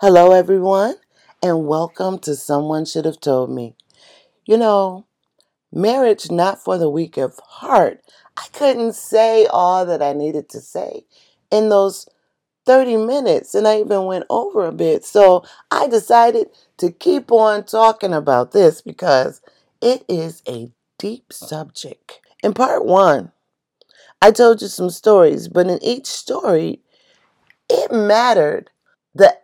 Hello, everyone, and welcome to Someone Should Have Told Me. You know, marriage not for the weak of heart. I couldn't say all that I needed to say in those 30 minutes, and I even went over a bit. So I decided to keep on talking about this because it is a deep subject. In part one, I told you some stories, but in each story, it mattered the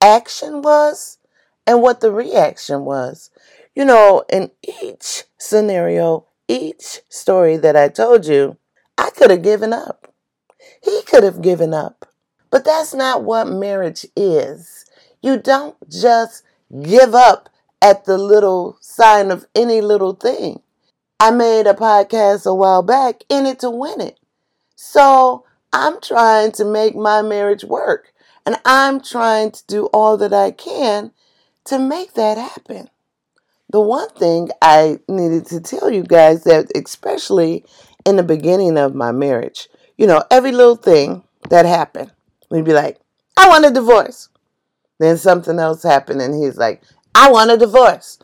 action was and what the reaction was. You know, in each scenario, each story that I told you, I could have given up. He could have given up. But that's not what marriage is. You don't just give up at the little sign of any little thing. I made a podcast a while back in it to win it. So I'm trying to make my marriage work. And I'm trying to do all that I can to make that happen. The one thing I needed to tell you guys that, especially in the beginning of my marriage, you know, every little thing that happened, we'd be like, I want a divorce. Then something else happened, and he's like, I want a divorce.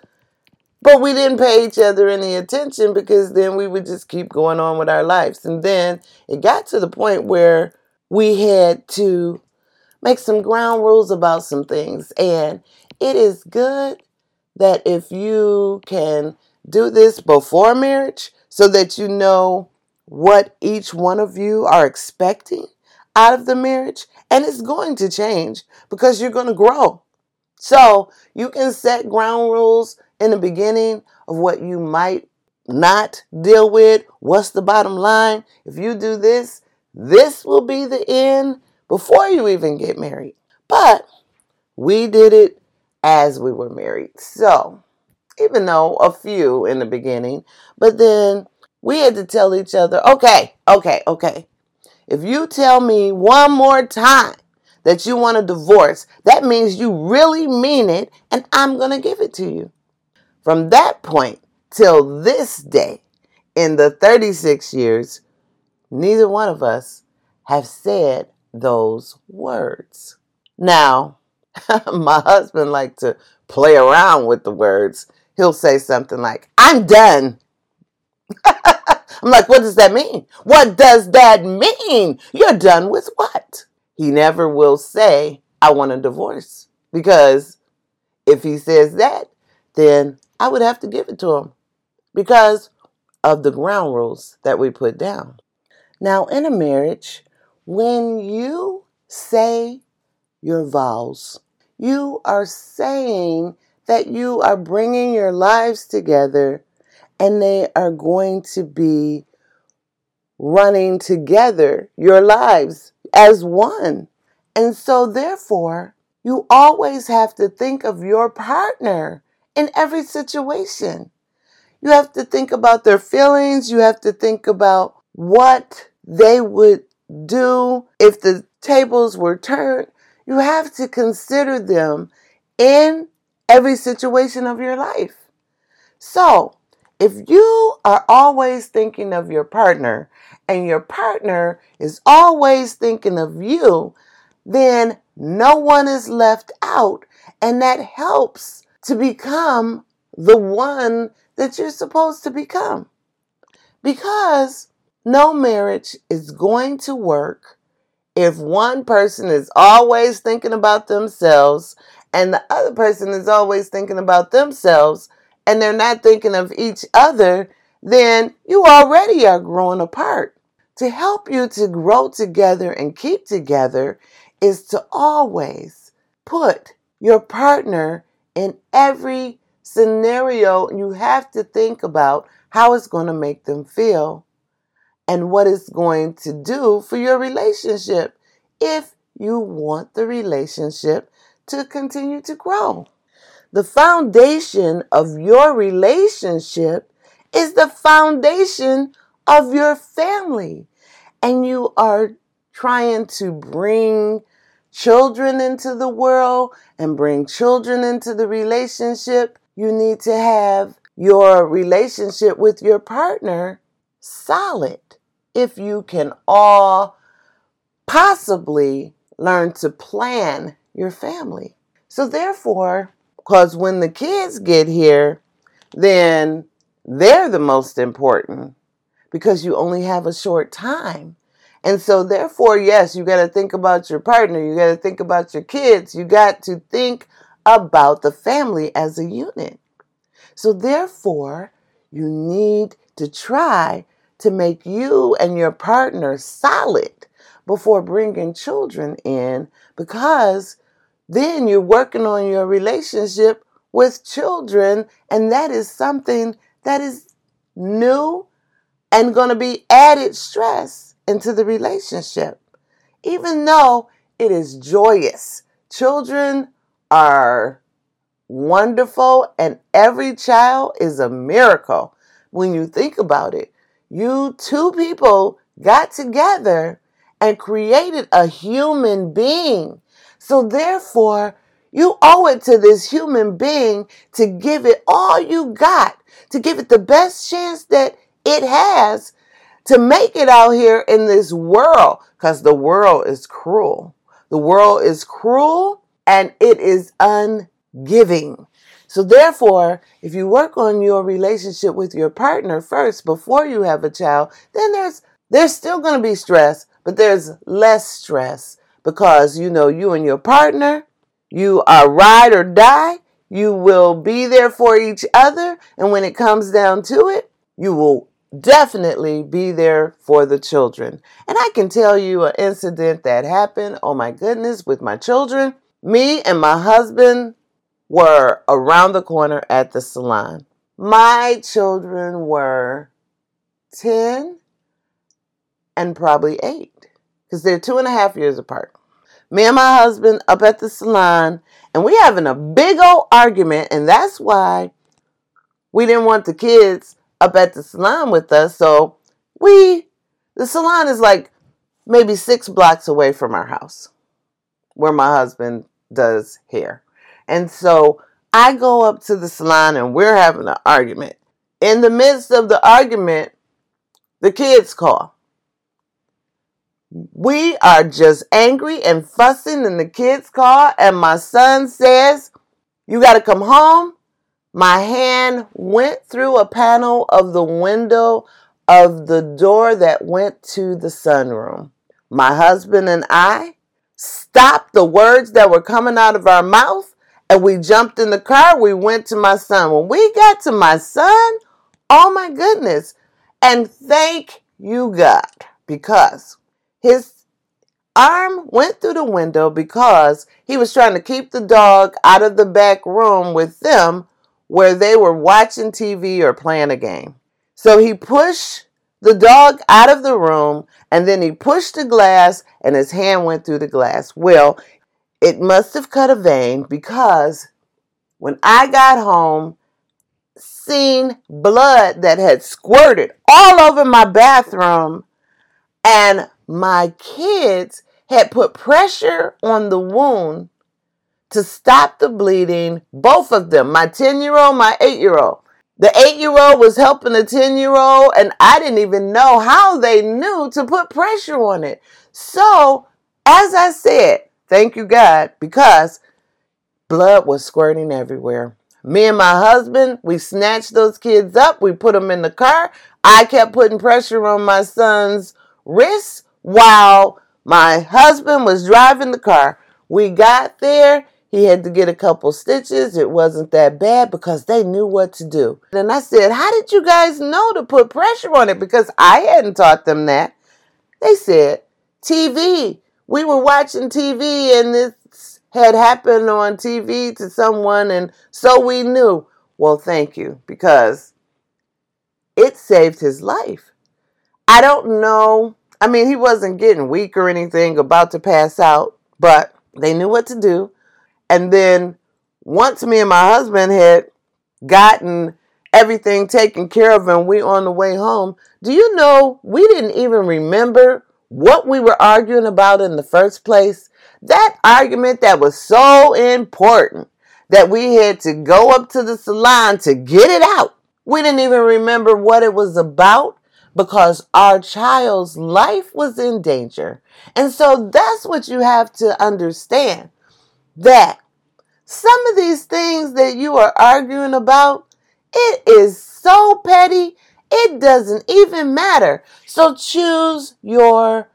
But we didn't pay each other any attention because then we would just keep going on with our lives. And then it got to the point where we had to make some ground rules about some things. And it is good that if you can do this before marriage so that you know what each one of you are expecting out of the marriage. And it's going to change because you're going to grow. So you can set ground rules in the beginning of what you might not deal with. What's the bottom line? If you do this, this will be the end before you even get married. But we did it as we were married. So, even though a few in the beginning, but then we had to tell each other, okay, okay, okay. If you tell me one more time that you want a divorce, that means you really mean it, and I'm going to give it to you. From that point till this day, in the 36 years, neither one of us have said those words. Now, my husband liked to play around with the words. He'll say something like, I'm done. I'm like, what does that mean? What does that mean? You're done with what? He never will say, I want a divorce. Because if he says that, then I would have to give it to him because of the ground rules that we put down. Now, in a marriage, when you say your vows, you are saying that you are bringing your lives together and they are going to be running together, your lives as one. And so, therefore, you always have to think of your partner in every situation. You have to think about their feelings. You have to think about what they would do if the tables were turned. You have to consider them in every situation of your life. So, if you are always thinking of your partner and your partner is always thinking of you, then no one is left out. And that helps to become the one that you're supposed to become. Because no marriage is going to work if one person is always thinking about themselves and the other person is always thinking about themselves and they're not thinking of each other, then you already are growing apart. To help you to grow together and keep together is to always put your partner in every scenario. You have to think about how it's going to make them feel and what it's going to do for your relationship if you want the relationship to continue to grow. The foundation of your relationship is the foundation of your family. And you are trying to bring children into the world and bring children into the relationship. You need to have your relationship with your partner solid if you can all possibly learn to plan your family. So therefore, because when the kids get here, then they're the most important because you only have a short time. And so, therefore, yes, you got to think about your partner, you got to think about your kids, you got to think about the family as a unit. So, therefore, you need to try to make you and your partner solid before bringing children in because then you're working on your relationship with children, and that is something that is new and going to be added stress into the relationship, even though it is joyous. Children are wonderful, and every child is a miracle when you think about it. You two people got together and created a human being. So, therefore, you owe it to this human being to give it all you got, to give it the best chance that it has to make it out here in this world because the world is cruel. The world is cruel and it is ungiving. So, therefore, if you work on your relationship with your partner first before you have a child, then there's there's still going to be stress, but there's less stress because you know you and your partner, you are ride or die. You will be there for each other, and when it comes down to it, you will definitely be there for the children. And I can tell you an incident that happened, oh my goodness, with my children. Me and my husband were around the corner at the salon. My children were 10 and probably 8 because they're two and a half years apart. Me and my husband up at the salon, and we having a big old argument, and that's why we didn't want the kids up at the salon with us. So we, the salon is like maybe six blocks away from our house where my husband does hair. And so I go up to the salon and we're having an argument. In the midst of the argument, the kids call. We are just angry and fussing in the kids' car, and my son says, You got to come home my hand went through a panel of the window of the door that went to the sunroom. My husband and I stopped the words that were coming out of our mouth and we jumped in the car. We went to my son. When we got to my son, oh my goodness. And thank you, God, because his arm went through the window because he was trying to keep the dog out of the back room with them where they were watching TV or playing a game. So he pushed the dog out of the room and then he pushed the glass and his hand went through the glass. Well, it must have cut a vein because when I got home, seen blood that had squirted all over my bathroom and my kids had put pressure on the wound to stop the bleeding, both of them, my 10 year old, my 8 year old. The 8 year old was helping the 10 year old, and I didn't even know how they knew to put pressure on it. So, as I said, thank you, God, because blood was squirting everywhere. Me and my husband, we snatched those kids up, we put them in the car. I kept putting pressure on my son's wrists while my husband was driving the car. We got there he had to get a couple stitches. It wasn't that bad because they knew what to do. And I said, How did you guys know to put pressure on it? Because I hadn't taught them that. They said, TV. We were watching TV and this had happened on TV to someone, and so we knew. Well, thank you, because it saved his life. I don't know. I mean, he wasn't getting weak or anything, about to pass out, but they knew what to do. And then once me and my husband had gotten everything taken care of and we on the way home, do you know we didn't even remember what we were arguing about in the first place? That argument that was so important that we had to go up to the salon to get it out. We didn't even remember what it was about because our child's life was in danger. And so that's what you have to understand that some of these things that you are arguing about, it is so petty, it doesn't even matter. So choose your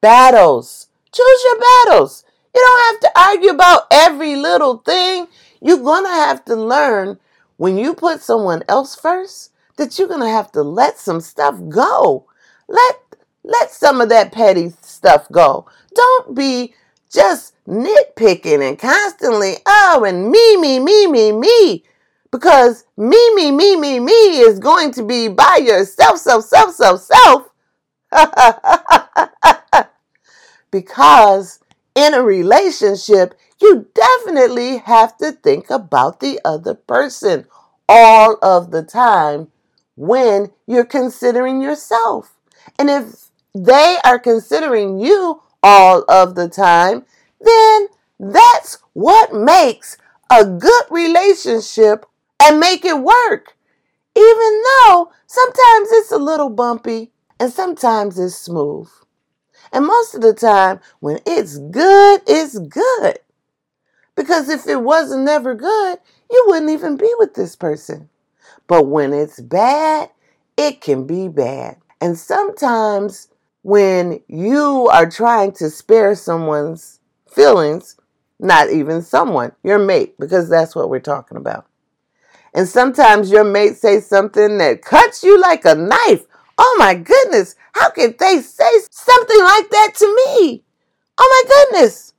battles. Choose your battles. You don't have to argue about every little thing. You're going to have to learn when you put someone else first that you're going to have to let some stuff go. Let let some of that petty stuff go. Don't be just nitpicking and constantly, oh, and me, me, me, me, me. Because me, me, me, me, me is going to be by yourself, self, self, self, self. because in a relationship, you definitely have to think about the other person all of the time when you're considering yourself. And if they are considering you all of the time, then that's what makes a good relationship and make it work. Even though sometimes it's a little bumpy and sometimes it's smooth. And most of the time, when it's good, it's good. Because if it wasn't never good, you wouldn't even be with this person. But when it's bad, it can be bad. And sometimes when you are trying to spare someone's feelings, not even someone, your mate, because that's what we're talking about. And sometimes your mate says something that cuts you like a knife. Oh my goodness, how could they say something like that to me? Oh my goodness.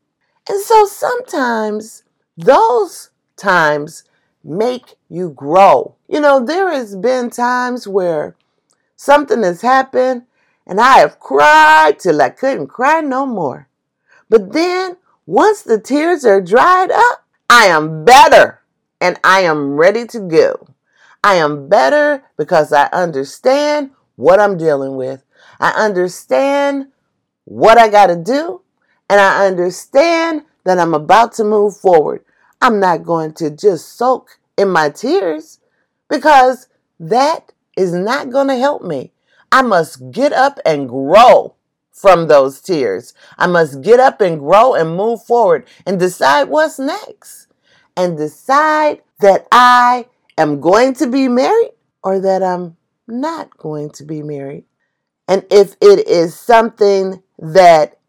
And so sometimes those times make you grow. You know, there has been times where something has happened and I have cried till I couldn't cry no more. But then once the tears are dried up, I am better and I am ready to go. I am better because I understand what I'm dealing with. I understand what I got to do, and I understand that I'm about to move forward. I'm not going to just soak in my tears because that is not going to help me. I must get up and grow from those tears. I must get up and grow and move forward and decide what's next and decide that I am going to be married or that I'm not going to be married. And if it is something that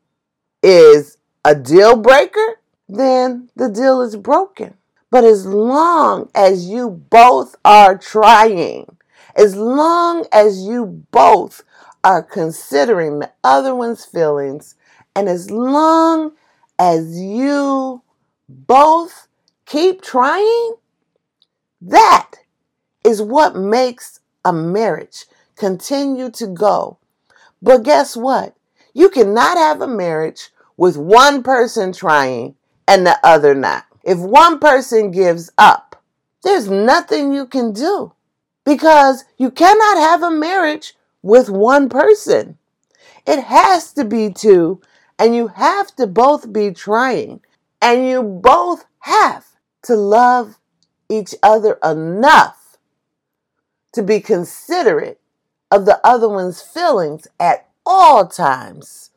is a deal breaker, then the deal is broken. But as long as you both are trying, as long as you both are considering the other one's feelings, and as long as you both keep trying, that is what makes a marriage continue to go. But guess what? You cannot have a marriage with one person trying and the other not. If one person gives up, there's nothing you can do because you cannot have a marriage with one person. It has to be two, and you have to both be trying, and you both have to love each other enough to be considerate of the other one's feelings at all times,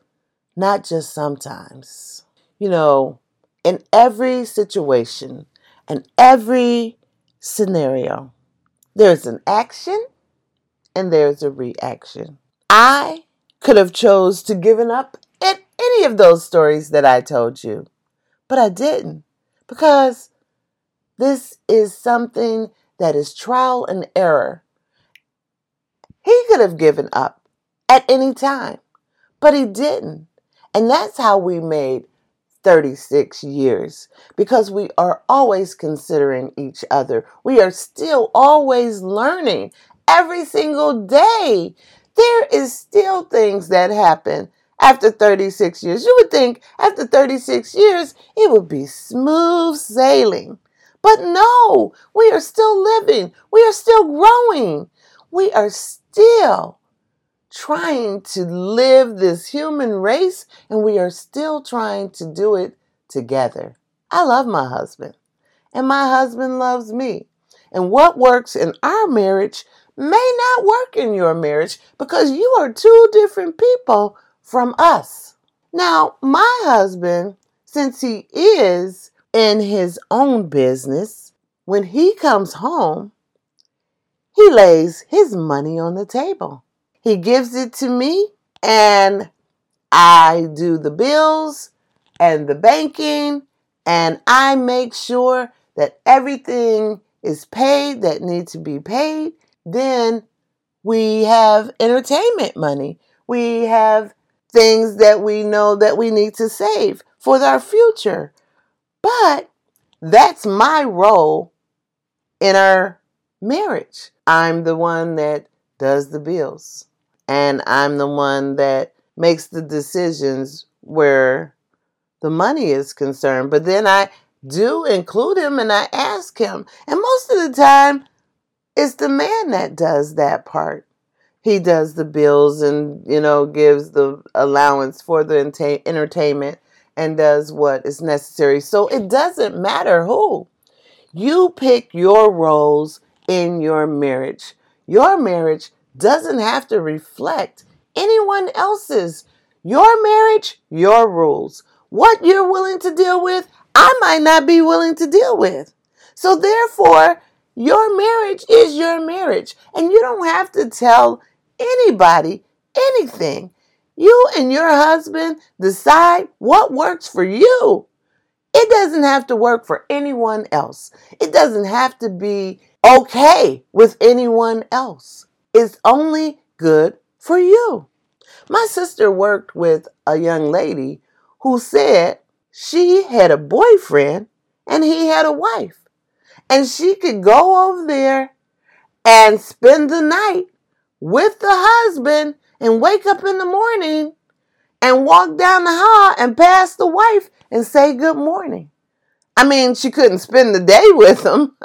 not just sometimes. You know, in every situation and every scenario, there's an action and there's a reaction. I could have chose to given up at any of those stories that I told you, but I didn't because this is something that is trial and error. He could have given up at any time, but he didn't. And that's how we made 36 years because we are always considering each other. We are still always learning every single day. There is still things that happen after 36 years. You would think after 36 years it would be smooth sailing. But no, we are still living. We are still growing. We are still trying to live this human race and we are still trying to do it together. I love my husband and my husband loves me. And what works in our marriage may not work in your marriage because you are two different people from us. Now, my husband, since he is in his own business, when he comes home, he lays his money on the table. He gives it to me, and I do the bills and the banking, and I make sure that everything is paid that needs to be paid. Then we have entertainment money. We have things that we know that we need to save for our future. But that's my role in our marriage. I'm the one that does the bills, and I'm the one that makes the decisions where the money is concerned. But then I do include him and I ask him. And most of the time, it's the man that does that part. He does the bills and, you know, gives the allowance for the entertainment and does what is necessary. So it doesn't matter who. You pick your roles in your marriage. Your marriage doesn't have to reflect anyone else's. Your marriage, your rules. What you're willing to deal with, I might not be willing to deal with. So therefore, your marriage is your marriage. And you don't have to tell anybody anything. You and your husband decide what works for you. It doesn't have to work for anyone else. It doesn't have to be okay with anyone else. It's only good for you. My sister worked with a young lady who said she had a boyfriend and he had a wife. And she could go over there and spend the night with the husband and wake up in the morning and walk down the hall and pass the wife and say good morning. I mean, she couldn't spend the day with him.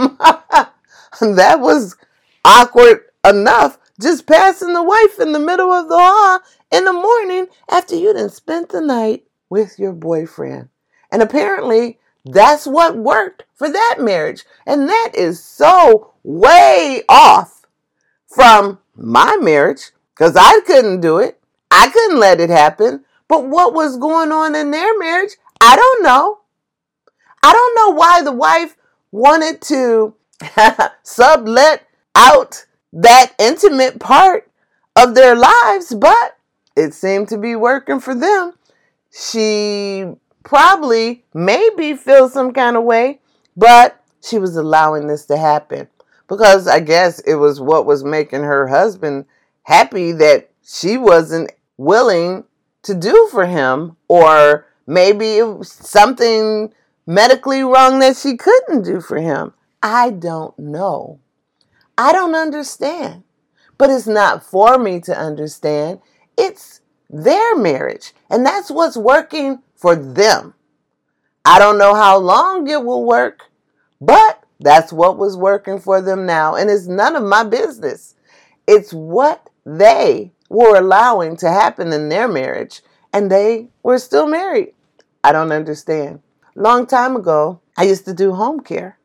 that was awkward enough. Just passing the wife in the middle of the hall in the morning after you done spent the night with your boyfriend. And apparently, that's what worked for that marriage. And that is so way off from my marriage because I couldn't do it. I couldn't let it happen. But what was going on in their marriage, I don't know. I don't know why the wife wanted to sublet out that intimate part of their lives, but it seemed to be working for them. She probably maybe feels some kind of way, but she was allowing this to happen because I guess it was what was making her husband happy that she wasn't willing to do for him, or maybe it was something medically wrong that she couldn't do for him. I don't know. I don't understand. But it's not for me to understand. It's their marriage. And that's what's working for them. I don't know how long it will work, but that's what was working for them now. And it's none of my business. It's what they were allowing to happen in their marriage. And they were still married. I don't understand. Long time ago, I used to do home care.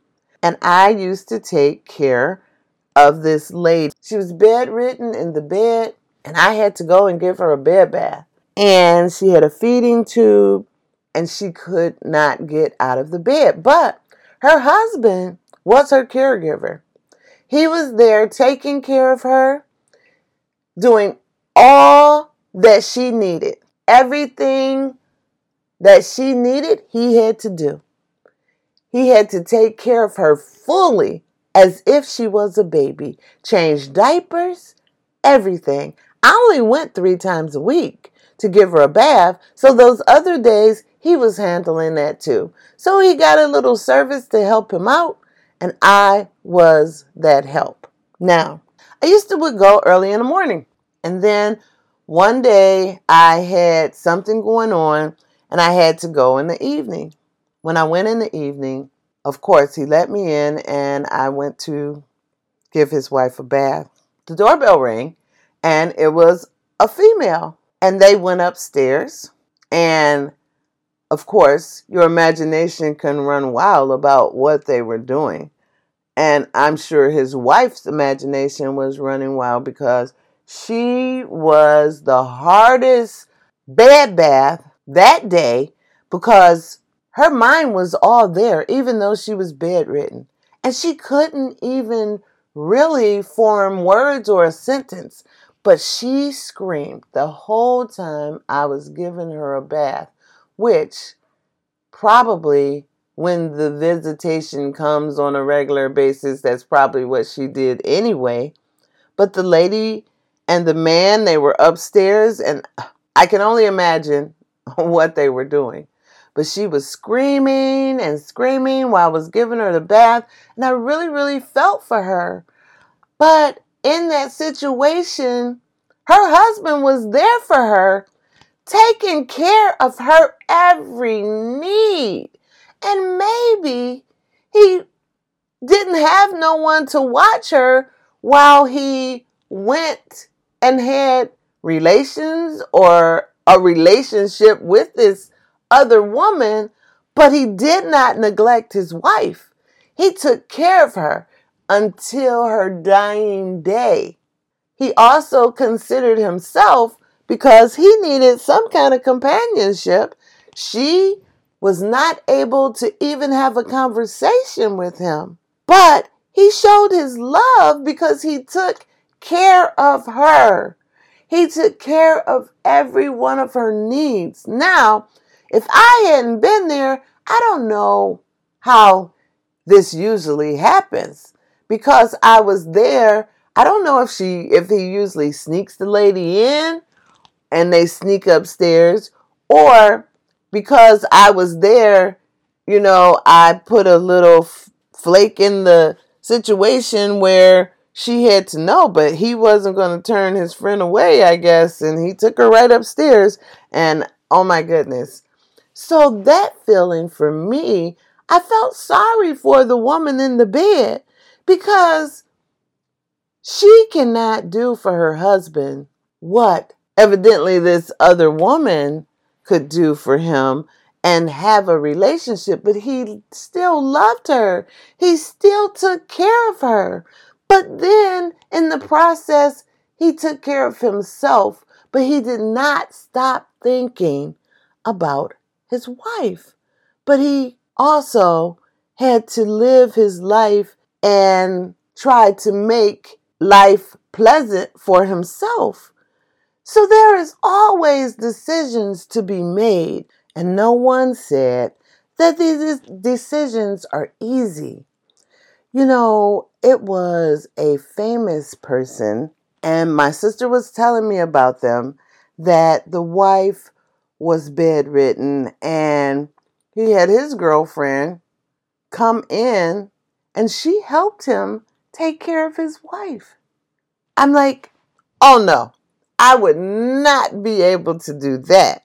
And I used to take care of this lady. She was bedridden in the bed, and I had to go and give her a bed bath. And she had a feeding tube, and she could not get out of the bed. But her husband was her caregiver. He was there taking care of her, doing all that she needed. Everything that she needed, he had to do. He had to take care of her fully as if she was a baby, change diapers, everything. I only went three times a week to give her a bath, so those other days he was handling that too. So he got a little service to help him out, and I was that help. Now, I used to would go early in the morning, and then one day I had something going on and I had to go in the evening. When I went in the evening, of course, he let me in and I went to give his wife a bath. The doorbell rang and it was a female. And they went upstairs. And of course, your imagination can run wild about what they were doing. And I'm sure his wife's imagination was running wild because she was the hardest bed bath that day because her mind was all there, even though she was bedridden. And she couldn't even really form words or a sentence. But she screamed the whole time I was giving her a bath, which probably when the visitation comes on a regular basis, that's probably what she did anyway. But the lady and the man, they were upstairs, and I can only imagine what they were doing. But she was screaming and screaming while I was giving her the bath, and I really, really felt for her. But in that situation, her husband was there for her, taking care of her every need. And maybe he didn't have no one to watch her while he went and had relations or a relationship with this other woman, but he did not neglect his wife. He took care of her until her dying day. He also considered himself because he needed some kind of companionship. She was not able to even have a conversation with him. But he showed his love because he took care of her. He took care of every one of her needs. Now, if I hadn't been there, I don't know how this usually happens because I was there. I don't know if she if he usually sneaks the lady in and they sneak upstairs or because I was there, you know, I put a little f- flake in the situation where she had to know, but he wasn't going to turn his friend away, I guess, and he took her right upstairs and oh my goodness. So that feeling for me, I felt sorry for the woman in the bed because she cannot do for her husband what evidently this other woman could do for him and have a relationship, but he still loved her. He still took care of her. But then in the process, he took care of himself, but he did not stop thinking about his wife. But he also had to live his life and try to make life pleasant for himself. So there is always decisions to be made, and no one said that these decisions are easy. You know, it was a famous person, and my sister was telling me about them that the wife was bedridden and he had his girlfriend come in and she helped him take care of his wife. I'm like, oh no, I would not be able to do that.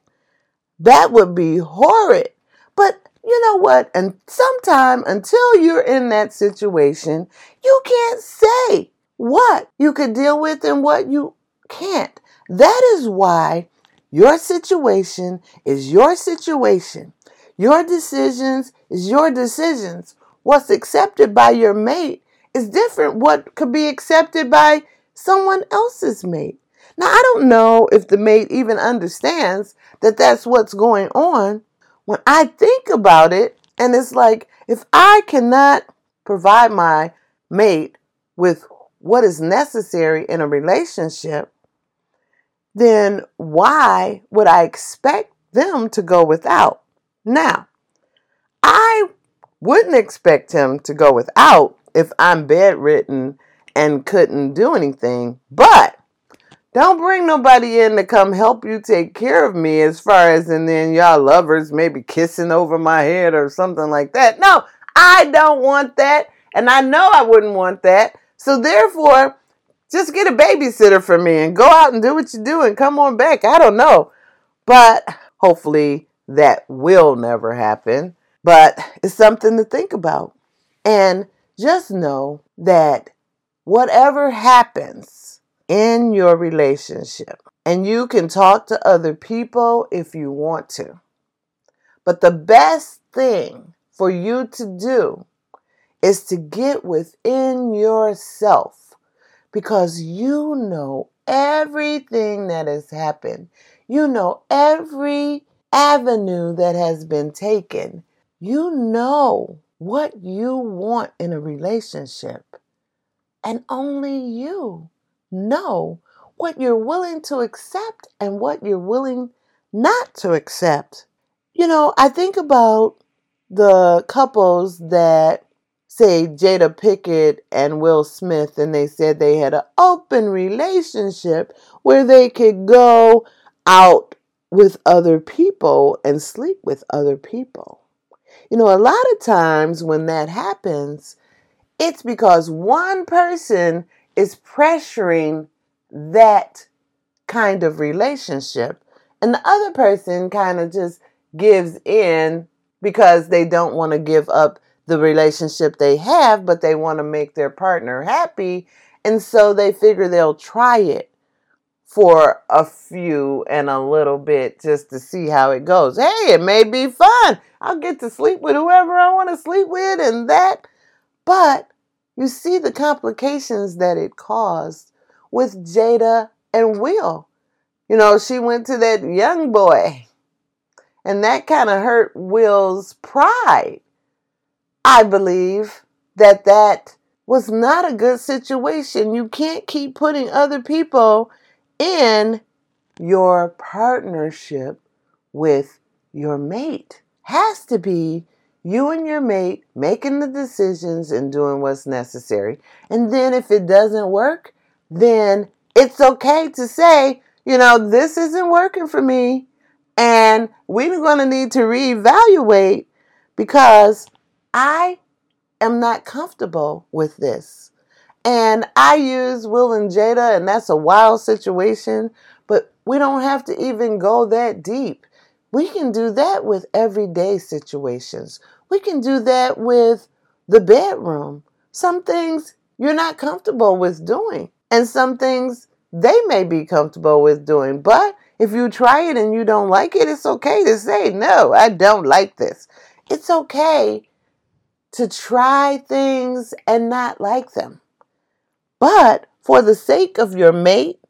That would be horrid. But you know what? And sometime until you're in that situation, you can't say what you could deal with and what you can't. That is why your situation is your situation. Your decisions is your decisions. What's accepted by your mate is different what could be accepted by someone else's mate. Now, I don't know if the mate even understands that that's what's going on. When I think about it, and it's like, if I cannot provide my mate with what is necessary in a relationship, then why would I expect them to go without? Now, I wouldn't expect him to go without if I'm bedridden and couldn't do anything, but don't bring nobody in to come help you take care of me as far as and then y'all lovers maybe kissing over my head or something like that. No, I don't want that. And I know I wouldn't want that. So therefore, just get a babysitter for me and go out and do what you do and come on back. I don't know. But hopefully that will never happen. But it's something to think about. And just know that whatever happens, in your relationship. And you can talk to other people if you want to. But the best thing for you to do is to get within yourself because you know everything that has happened. You know every avenue that has been taken You know what you want in a relationship, and only you know what you're willing to accept and what you're willing not to accept. You know, I think about the couples that say Jada Pinkett and Will Smith, and they said they had an open relationship where they could go out with other people and sleep with other people. You know, a lot of times when that happens, it's because one person is pressuring that kind of relationship, and the other person kind of just gives in because they don't want to give up the relationship they have, but they want to make their partner happy. And so they figure they'll try it for a few and a little bit just to see how it goes. Hey, it may be fun. I'll get to sleep with whoever I want to sleep with and that. But you see the complications that it caused with Jada and Will. You know, she went to that young boy and that kind of hurt Will's pride. I believe that that was not a good situation. You can't keep putting other people in your partnership with your mate. Has to be you and your mate making the decisions and doing what's necessary. And then if it doesn't work, then it's okay to say, you know, this isn't working for me. And we're going to need to reevaluate because I am not comfortable with this. And I use Will and Jada, and that's a wild situation, but we don't have to even go that deep. We can do that with everyday situations. We can do that with the bedroom. Some things you're not comfortable with doing, and some things they may be comfortable with doing. But if you try it and you don't like it, it's okay to say, No, I don't like this. It's okay to try things and not like them. But for the sake of your mate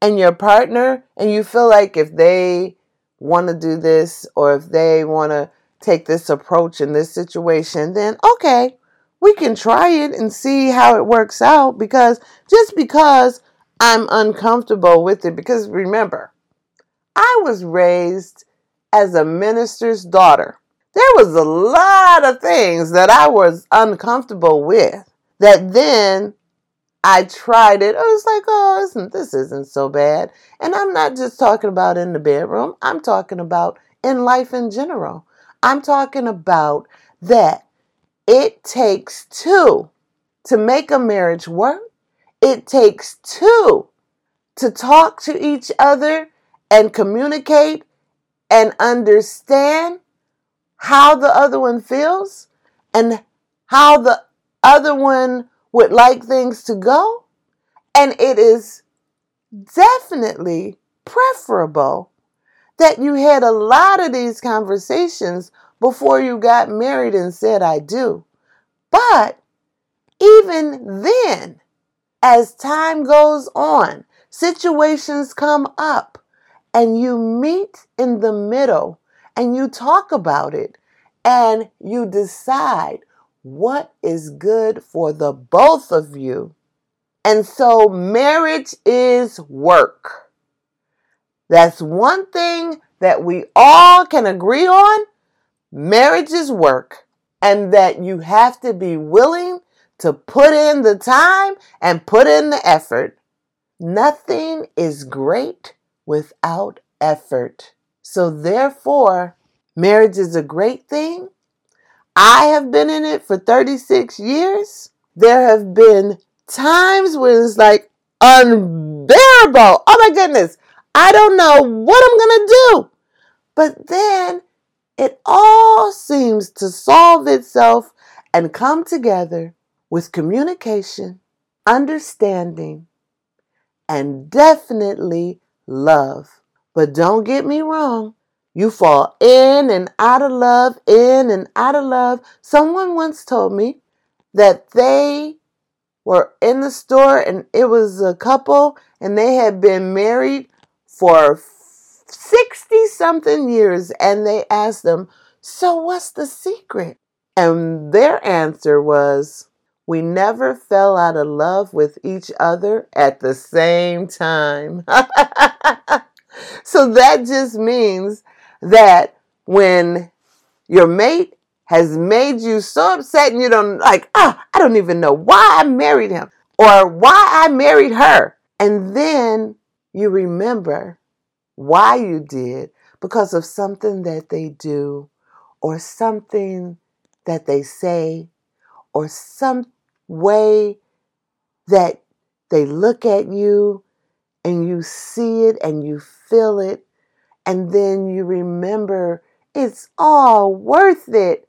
and your partner, and you feel like if they want to do this or if they want to take this approach in this situation, then okay, we can try it and see how it works out because just because I'm uncomfortable with it, because remember, I was raised as a minister's daughter. There was a lot of things that I was uncomfortable with that then I tried it. I was like, oh, isn't, this isn't so bad. And I'm not just talking about in the bedroom, I'm talking about in life in general. I'm talking about that it takes two to make a marriage work, it takes two to talk to each other and communicate and understand how the other one feels and how the other one would like things to go. And it is definitely preferable that you had a lot of these conversations before you got married and said, I do. But even then, as time goes on, situations come up and you meet in the middle and you talk about it and you decide what is good for the both of you. And so marriage is work. That's one thing that we all can agree on. Marriage is work, and that you have to be willing to put in the time and put in the effort. Nothing is great without effort. So, therefore, marriage is a great thing. I have been in it for 36 years. There have been times when it's like unbearable. Oh my goodness. I don't know what I'm going to do. But then it all seems to solve itself and come together with communication, understanding, and definitely love. But don't get me wrong. You fall in and out of love, in and out of love. Someone once told me that they were in the store and it was a couple and they had been married for 60 something years and they asked them, So, what's the secret? And their answer was, We never fell out of love with each other at the same time. so, that just means that when your mate has made you so upset and you don't like, ah, I don't even know why I married him or why I married her. And then you remember why you did because of something that they do or something that they say or some way that they look at you and you see it and you feel it and then you remember it's all worth it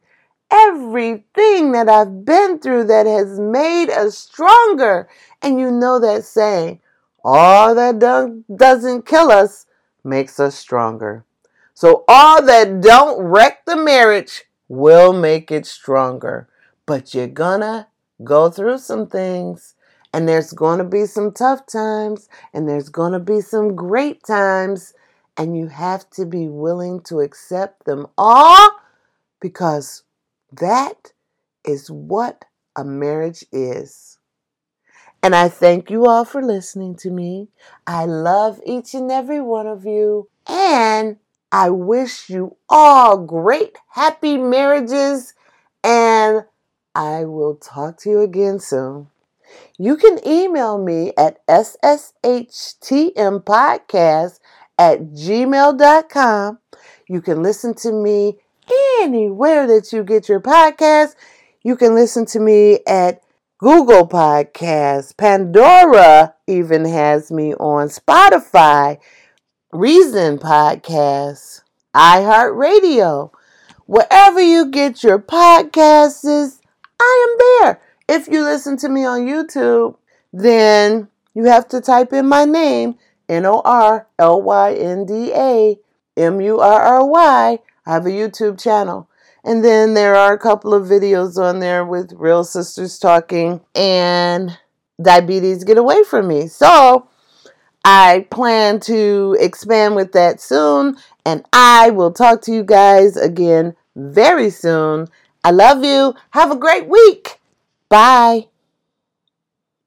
everything that I've been through that has made us stronger. And you know that saying, all that do- doesn't kill us makes us stronger. So all that don't wreck the marriage will make it stronger. But you're gonna go through some things. And there's to be some tough times, and there's to be some great times, and you have to be willing to accept them all because that is what a marriage is. And I thank you all for listening to me. I love each and every one of you. And I wish you all great, happy marriages. And I will talk to you again soon. You can email me at sshtmpodcast at gmail.com. You can listen to me anywhere that you get your podcast. You can listen to me at Google Podcasts. Pandora even has me on Spotify, Reason Podcasts, iHeartRadio. Wherever you get your podcasts, I am there. If you listen to me on YouTube, then you have to type in my name, N O R L Y N D A M U R R Y. I have a YouTube channel. And then there are a couple of videos on there with real sisters talking and diabetes get away from me. So I plan to expand with that soon. And I will talk to you guys again very soon. I love you. Have a great week. Bye.